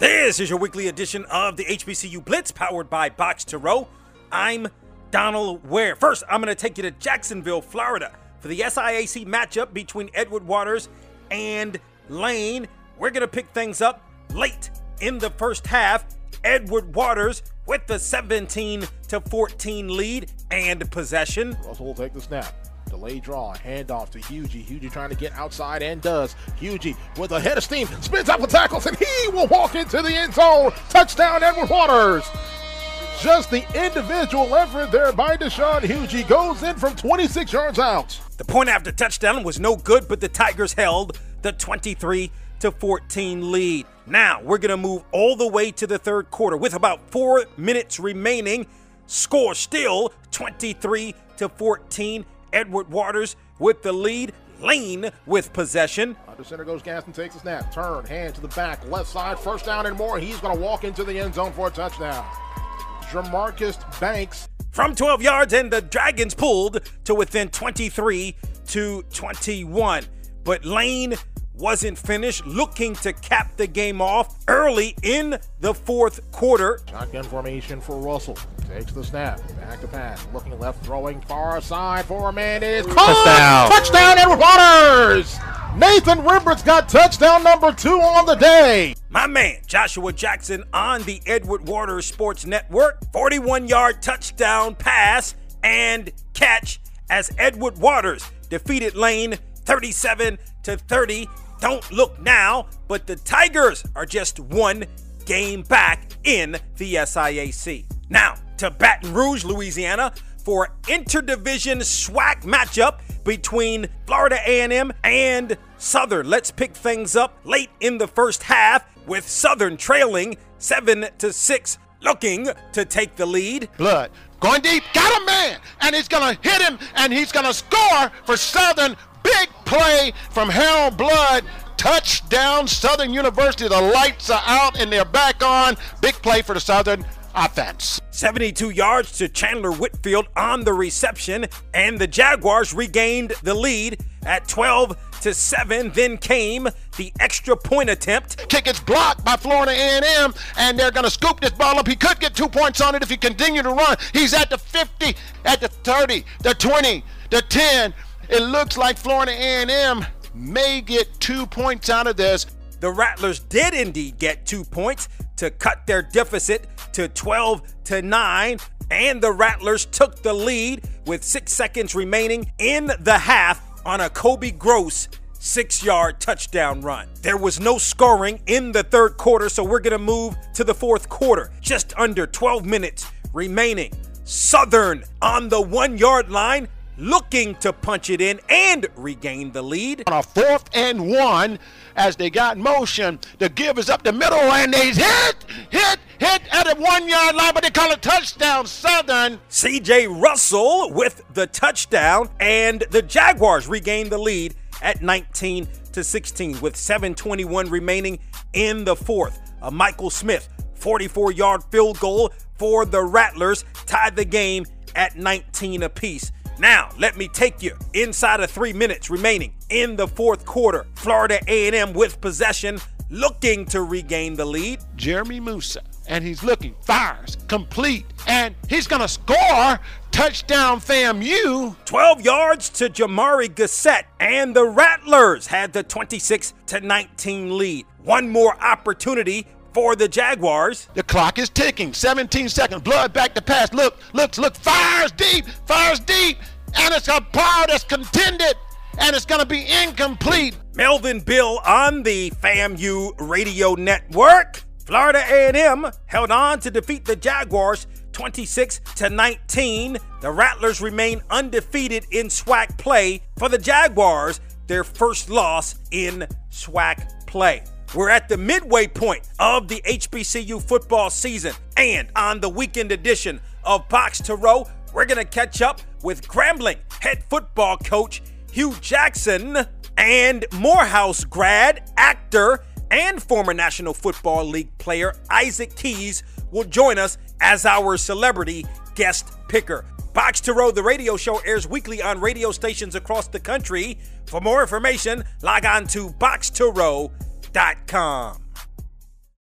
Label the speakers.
Speaker 1: This is your weekly edition of the HBCU Blitz powered by Box to Row. I'm Donald Ware. First, I'm going to take you to Jacksonville, Florida for the SIAC matchup between Edward Waters and Lane. We're going to pick things up late in the first half. Edward Waters with the 17 to 14 lead and possession.
Speaker 2: Russell will take the snap. Delay draw, handoff to Hugie. Hugie trying to get outside and does. Hugie with a head of steam, spins up and tackles, and he will walk into the end zone. Touchdown, Edward Waters. Just the individual effort there by Deshaun Hugie goes in from 26 yards out.
Speaker 1: The point after touchdown was no good, but the Tigers held the 23 to 14 lead. Now we're going to move all the way to the third quarter with about four minutes remaining. Score still 23 to 14. Edward Waters with the lead. Lane with possession.
Speaker 2: Under center goes Gaston, takes a snap, turn, hand to the back, left side, first down and more. He's going to walk into the end zone for a touchdown. Jamarcus Banks
Speaker 1: from 12 yards, and the Dragons pulled to within 23 to 21. But Lane wasn't finished, looking to cap the game off early in the fourth quarter.
Speaker 2: Shotgun formation for Russell. Takes the snap. Back to pass. Looking left, throwing far side for a man is
Speaker 3: touchdown.
Speaker 2: Touchdown, Edward Waters! Nathan Rembrandt's got touchdown number two on the day.
Speaker 1: My man, Joshua Jackson on the Edward Waters Sports Network. 41 yard touchdown pass and catch as Edward Waters defeated Lane 37 to 30 don't look now, but the Tigers are just one game back in the SIAC. Now to Baton Rouge, Louisiana for interdivision SWAC matchup between Florida A&M and Southern. Let's pick things up late in the first half with Southern trailing 7 to 6 looking to take the lead.
Speaker 3: Blood going deep, got a man, and he's going to hit him, and he's going to score for Southern Big play from Harold Blood. Touchdown, Southern University. The lights are out and they're back on. Big play for the Southern offense.
Speaker 1: 72 yards to Chandler Whitfield on the reception, and the Jaguars regained the lead at 12 to 7. Then came the extra point attempt.
Speaker 3: Kick is blocked by Florida A&M, and they're going to scoop this ball up. He could get two points on it if he continued to run. He's at the 50, at the 30, the 20, the 10, it looks like Florida A&M may get two points out of this.
Speaker 1: The Rattlers did indeed get two points to cut their deficit to 12 to 9, and the Rattlers took the lead with six seconds remaining in the half on a Kobe Gross six yard touchdown run. There was no scoring in the third quarter, so we're going to move to the fourth quarter. Just under 12 minutes remaining. Southern on the one yard line looking to punch it in and regain the lead.
Speaker 3: On a fourth and one, as they got motion, the give is up the middle, and they hit, hit, hit at a one yard line, but they call it touchdown, Southern.
Speaker 1: CJ Russell with the touchdown, and the Jaguars regain the lead at 19 to 16 with 7:21 remaining in the fourth. A Michael Smith 44 yard field goal for the Rattlers tied the game at 19 apiece. Now, let me take you inside of three minutes remaining in the fourth quarter. Florida A&M with possession, looking to regain the lead.
Speaker 3: Jeremy Moussa, and he's looking, fires, complete, and he's going to score. Touchdown, FAMU.
Speaker 1: 12 yards to Jamari Gassett, and the Rattlers had the 26 to 19 lead. One more opportunity for the Jaguars.
Speaker 3: The clock is ticking. 17 seconds. Blood back to pass. Look, looks, look. Fires deep. Fires deep. And it's a power that's contended. And it's going to be incomplete.
Speaker 1: Melvin Bill on the FAMU radio network. Florida A&M held on to defeat the Jaguars 26 to 19. The Rattlers remain undefeated in SWAC play. For the Jaguars, their first loss in SWAC play. We're at the midway point of the HBCU football season, and on the weekend edition of Box to Row, we're going to catch up with Grambling head football coach Hue Jackson and Morehouse grad, actor, and former National Football League player Isaac Keys will join us as our celebrity guest picker. Box to Row, the radio show, airs weekly on radio stations across the country. For more information, log on to boxtorow.com. Sports.com.